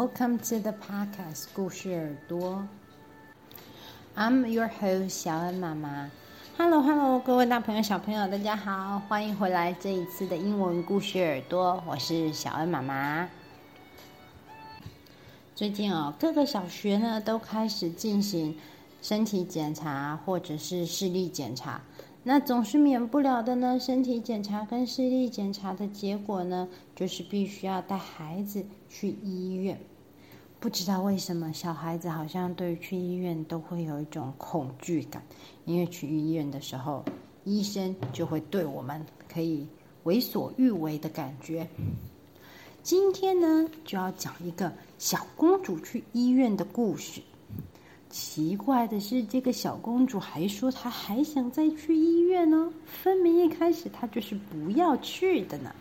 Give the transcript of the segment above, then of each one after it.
Welcome to the podcast 故事耳朵。I'm your host 小恩妈妈。Hello, Hello，各位大朋友、小朋友，大家好，欢迎回来这一次的英文故事耳朵。我是小恩妈妈。最近哦，各个小学呢都开始进行身体检查或者是视力检查。那总是免不了的呢，身体检查跟视力检查的结果呢，就是必须要带孩子去医院。不知道为什么，小孩子好像对去医院都会有一种恐惧感，因为去医院的时候，医生就会对我们可以为所欲为的感觉。今天呢，就要讲一个小公主去医院的故事。奇怪的是，这个小公主还说她还想再去医院呢。分明一开始她就是不要去的呢。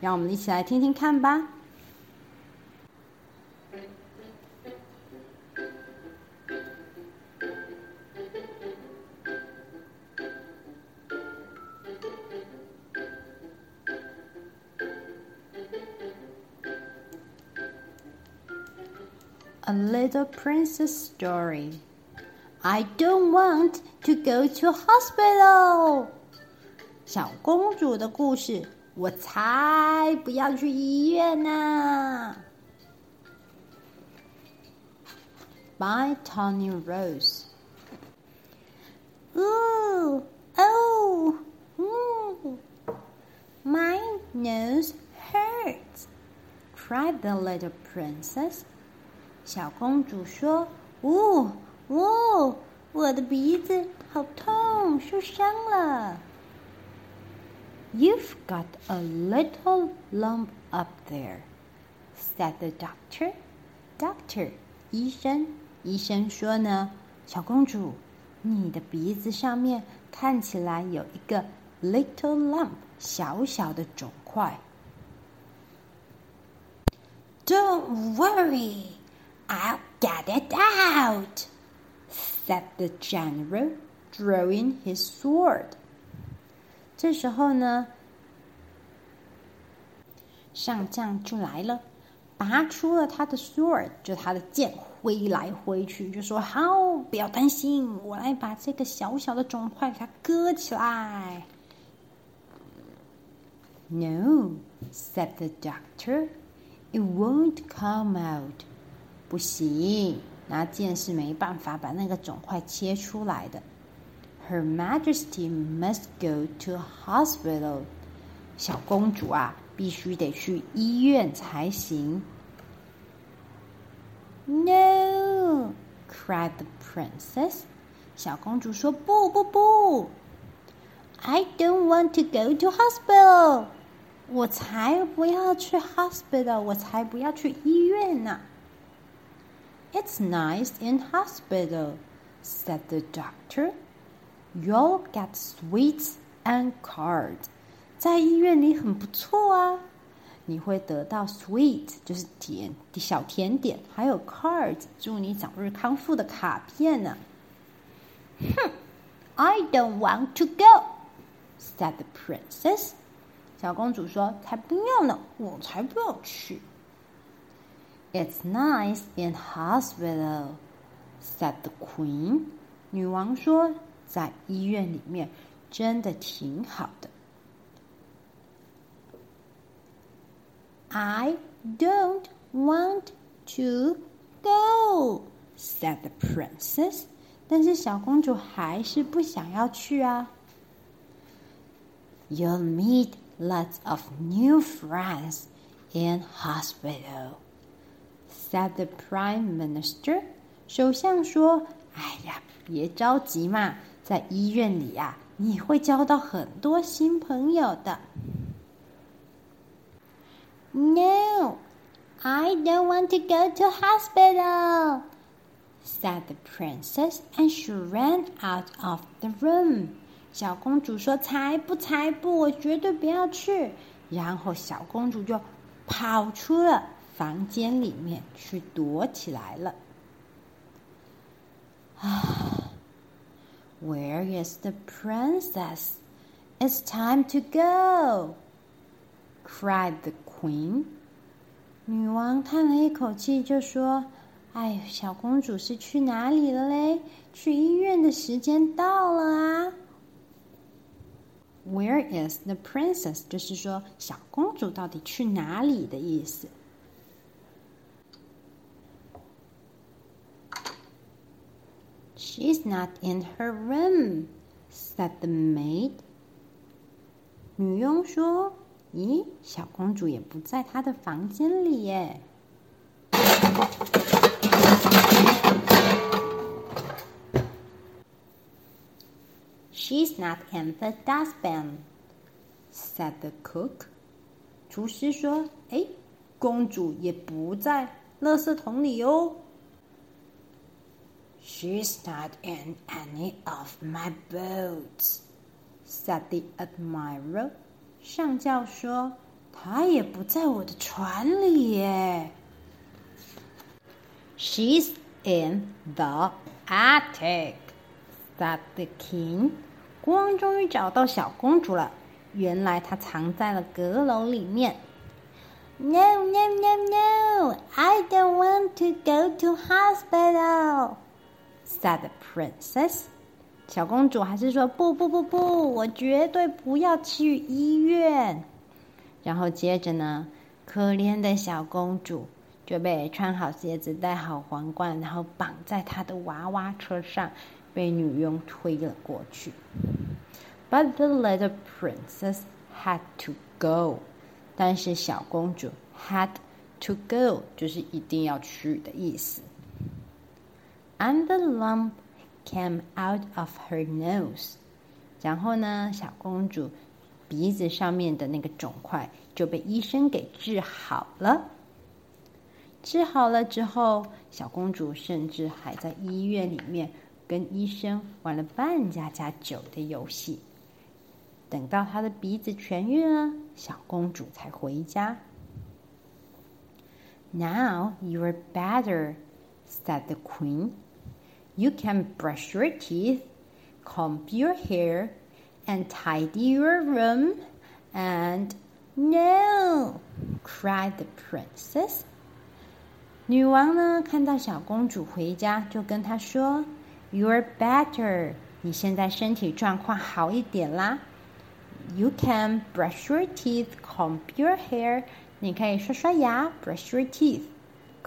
让我们一起来听听看吧。A little princess story. I don't want to go to hospital. 小公主的故事，我才不要去医院呢。By Tony Rose. Ooh, oh, ooh, my nose hurts, cried the little princess. 小公主说：“呜呜，我的鼻子好痛，受伤了。” You've got a little lump up there," said the doctor. Doctor，医生，医生说呢，小公主，你的鼻子上面看起来有一个 little lump，小小的肿块。Don't worry. I'll get it out," said the general, drawing his sword. 这时候呢，上将就来了，拔出了他的 sword，就他的剑，挥来挥去，就说：“好，不要担心，我来把这个小小的肿块给它割起来。” No, said the doctor, it won't come out. 不行，拿剑是没办法把那个肿块切出来的。Her Majesty must go to hospital。小公主啊，必须得去医院才行。No，cried the princess。小公主说：“不不不，I don't want to go to hospital。我才不要去 hospital，我才不要去医院呢。” It's nice in hospital, said the doctor. You'll get sweets and cards. 在医院里很不错啊，你会得到 sweet 就是甜小甜点，还有 cards 祝你早日康复的卡片呢。哼，I don't want to go, said the princess. 小公主说：“才不要呢，我才不要去。” It's nice in hospital," said the queen. 女王说：“在医院里面真的挺好的。” I don't want to go," said the princess. 但是小公主还是不想要去啊。You'll meet lots of new friends in hospital. Said the Prime Minister，首相说：“哎呀，别着急嘛，在医院里呀，你会交到很多新朋友的。” No, I don't want to go to hospital," said the princess, and she ran out of the room. 小公主说：“才不，才不，我绝对不要去。”然后小公主就跑出了。房间里面去躲起来了。啊，Where is the princess? It's time to go! cried the queen. 女王叹了一口气，就说：“哎，小公主是去哪里了嘞？去医院的时间到了啊。” Where is the princess？就是说，小公主到底去哪里的意思。She's not in her room, said the maid. 女佣说：“咦，小公主也不在她的房间里耶。” She's not in the dustbin, said the cook. 厨师说：“哎，公主也不在垃圾桶里哦。” She's not in any of my boats, said the admiral. 上校说：“她也不在我的船里耶。” She's in the attic, said the king. 国王终于找到小公主了，原来她藏在了阁楼里面。No, no, no, no! I don't want to go to hospital," Said princess. 小公主还是说：“不不不不，我绝对不要去医院。”然后接着呢，可怜的小公主就被穿好鞋子、戴好皇冠，然后绑在她的娃娃车上。被女佣推了过去，But the little princess had to go。但是小公主 had to go，就是一定要去的意思。And the lump came out of her nose。然后呢，小公主鼻子上面的那个肿块就被医生给治好了。治好了之后，小公主甚至还在医院里面。跟医生玩了扮家家酒的游戏，等到她的鼻子痊愈了，小公主才回家。Now you are better, said the queen. You can brush your teeth, comb your hair, and tidy your room. And no, cried the princess. 女王呢，看到小公主回家，就跟她说。You're better，你现在身体状况好一点啦。You can brush your teeth, comb your hair。你可以刷刷牙，brush your teeth。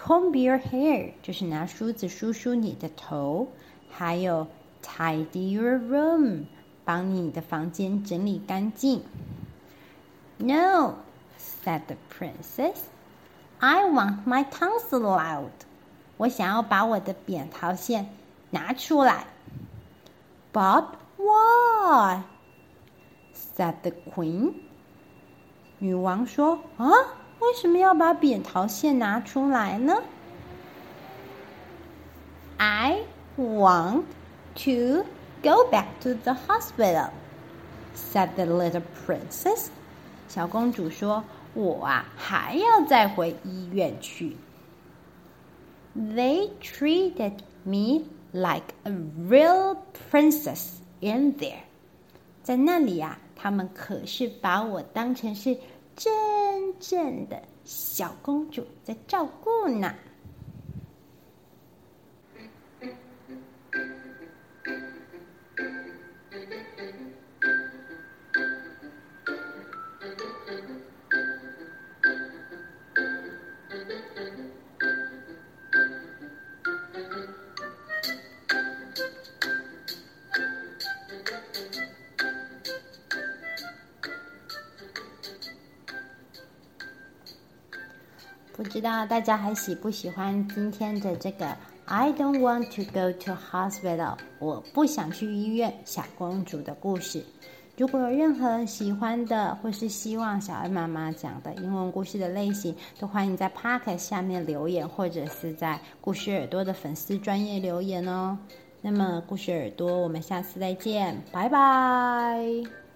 Comb your hair 就是拿梳子梳梳你的头，还有 tidy your room，帮你的房间整理干净。No，said the princess. I want my tonsil out。我想要把我的扁桃腺。拿出来，But why? said the queen. 女王说：“啊， 为什么要把扁桃腺拿出来呢？”I want to go back to the hospital, said the little princess. 小公主说：“我啊，还要再回医院去。” They treated me like a real princess in there，在那里呀、啊，他们可是把我当成是真 真正的小公主在照顾呢。知道大家还喜不喜欢今天的这个 I don't want to go to hospital，我不想去医院，小公主的故事。如果有任何喜欢的，或是希望小恩妈妈讲的英文故事的类型，都欢迎在 Podcast 下面留言，或者是在故事耳朵的粉丝专业留言哦。那么故事耳朵，我们下次再见，拜拜。